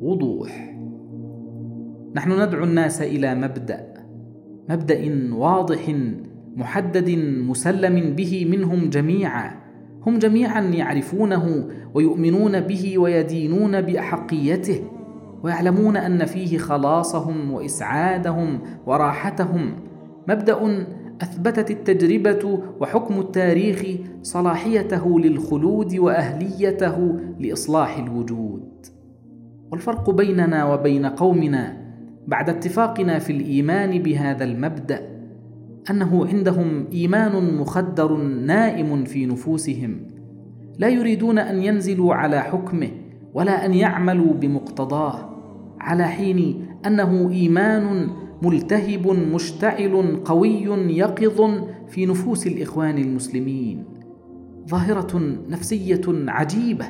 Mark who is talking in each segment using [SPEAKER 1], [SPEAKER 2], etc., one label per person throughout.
[SPEAKER 1] وضوح. نحن ندعو الناس إلى مبدأ مبدأ واضح محدد مسلم به منهم جميعا. هم جميعا يعرفونه ويؤمنون به ويدينون بأحقيته ويعلمون أن فيه خلاصهم وإسعادهم وراحتهم. مبدأ أثبتت التجربة وحكم التاريخ صلاحيته للخلود وأهليته لإصلاح الوجود. والفرق بيننا وبين قومنا بعد اتفاقنا في الإيمان بهذا المبدأ أنه عندهم إيمان مخدر نائم في نفوسهم لا يريدون أن ينزلوا على حكمه ولا أن يعملوا بمقتضاه على حين أنه إيمان ملتهب مشتعل قوي يقظ في نفوس الإخوان المسلمين ظاهرة نفسية عجيبة.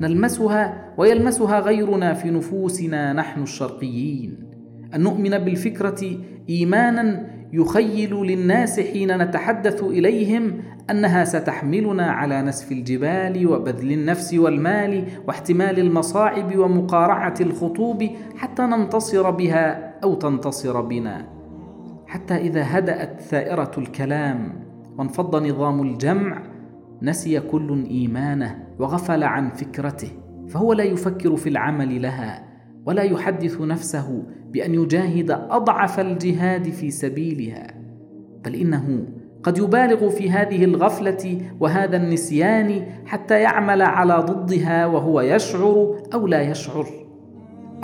[SPEAKER 1] نلمسها ويلمسها غيرنا في نفوسنا نحن الشرقيين. أن نؤمن بالفكرة إيمانا يخيل للناس حين نتحدث إليهم أنها ستحملنا على نسف الجبال وبذل النفس والمال واحتمال المصاعب ومقارعة الخطوب حتى ننتصر بها أو تنتصر بنا. حتى إذا هدأت ثائرة الكلام وانفض نظام الجمع نسي كل إيمانه وغفل عن فكرته فهو لا يفكر في العمل لها ولا يحدث نفسه بأن يجاهد أضعف الجهاد في سبيلها بل إنه قد يبالغ في هذه الغفلة وهذا النسيان حتى يعمل على ضدها وهو يشعر أو لا يشعر.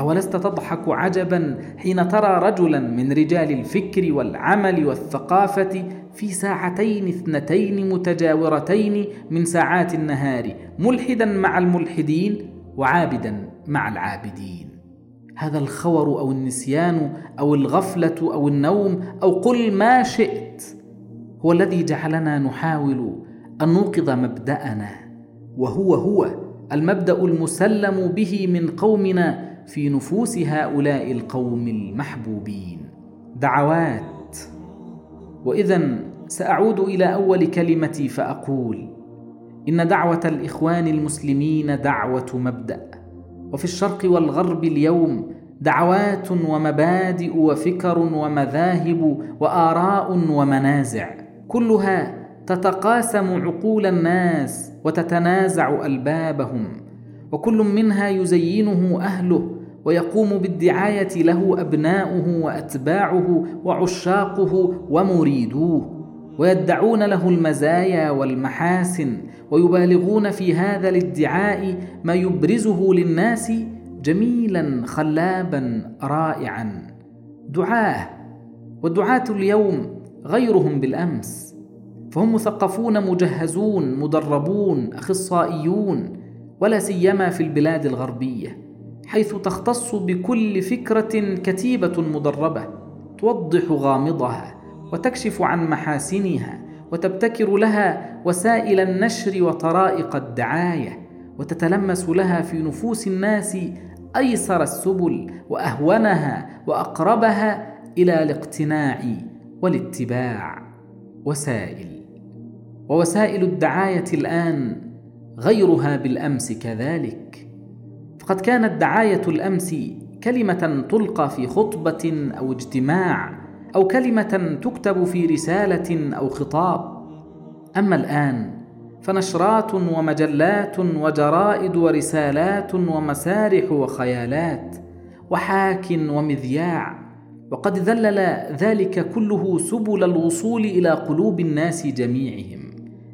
[SPEAKER 1] أولست تضحك عجبا حين ترى رجلا من رجال الفكر والعمل والثقافة في ساعتين اثنتين متجاورتين من ساعات النهار ملحدا مع الملحدين وعابدا مع العابدين. هذا الخور أو النسيان أو الغفلة أو النوم أو قل ما شئت هو الذي جعلنا نحاول أن نوقظ مبدأنا وهو هو المبدأ المسلم به من قومنا في نفوس هؤلاء القوم المحبوبين. دعوات وإذا سأعود إلى أول كلمتي فأقول إن دعوة الإخوان المسلمين دعوة مبدأ وفي الشرق والغرب اليوم دعوات ومبادئ وفكر ومذاهب وآراء ومنازع كلها تتقاسم عقول الناس وتتنازع ألبابهم وكل منها يزينه أهله ويقوم بالدعاية له أبناؤه وأتباعه وعشاقه ومريدوه ويدعون له المزايا والمحاسن ويبالغون في هذا الادعاء ما يبرزه للناس جميلا خلابا رائعا. دعاه والدعاه اليوم غيرهم بالأمس. فهم مثقفون مجهزون مدربون أخصائيون ولا سيما في البلاد الغربية. حيث تختص بكل فكرة كتيبة مدربة توضح غامضها وتكشف عن محاسنها وتبتكر لها وسائل النشر وطرائق الدعاية وتتلمس لها في نفوس الناس أيسر السبل وأهونها وأقربها إلى الاقتناع والاتباع. وسائل. ووسائل الدعاية الآن غيرها بالأمس كذلك. فقد كانت دعاية الأمس كلمة تلقى في خطبة أو اجتماع أو كلمة تكتب في رسالة أو خطاب. أما الآن فنشرات ومجلات وجرائد ورسالات ومسارح وخيالات وحاك ومذياع وقد ذلل ذلك كله سبل الوصول إلى قلوب الناس جميعهم.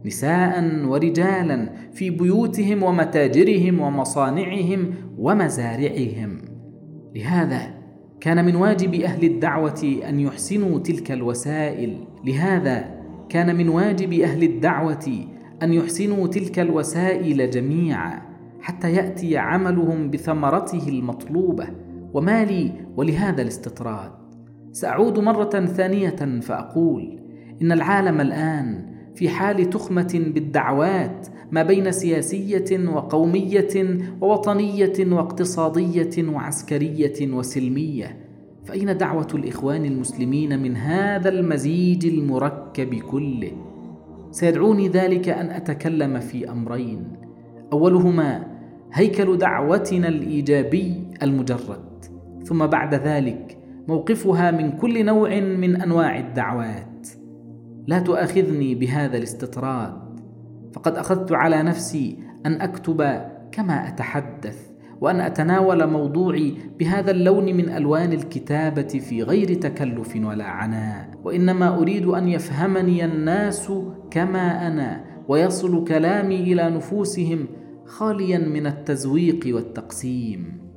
[SPEAKER 1] نساء ورجالا في بيوتهم ومتاجرهم ومصانعهم ومزارعهم. لهذا كان من واجب أهل الدعوة أن يحسنوا تلك الوسائل. لهذا كان من واجب أهل الدعوة أن يحسنوا تلك الوسائل جميعا حتى يأتي عملهم بثمرته المطلوبة. وما لي ولهذا الاستطراد. سأعود مرة ثانية فأقول إن العالم الآن في حال تخمة بالدعوات ما بين سياسية وقومية ووطنية واقتصادية وعسكرية وسلمية. فأين دعوة الإخوان المسلمين من هذا المزيج المركب كله؟ سيدعوني ذلك أن أتكلم في أمرين. أولهما هيكل دعوتنا الإيجابي المجرد. ثم بعد ذلك موقفها من كل نوع من أنواع الدعوات. لا تؤاخذني بهذا الاستطراد. فقد أخذت على نفسي أن أكتب كما أتحدث وأن أتناول موضوعي بهذا اللون من ألوان الكتابة في غير تكلف ولا عناء. وإنما أريد أن يفهمني الناس كما أنا ويصل كلامي إلى نفوسهم خاليا من التزويق والتقسيم.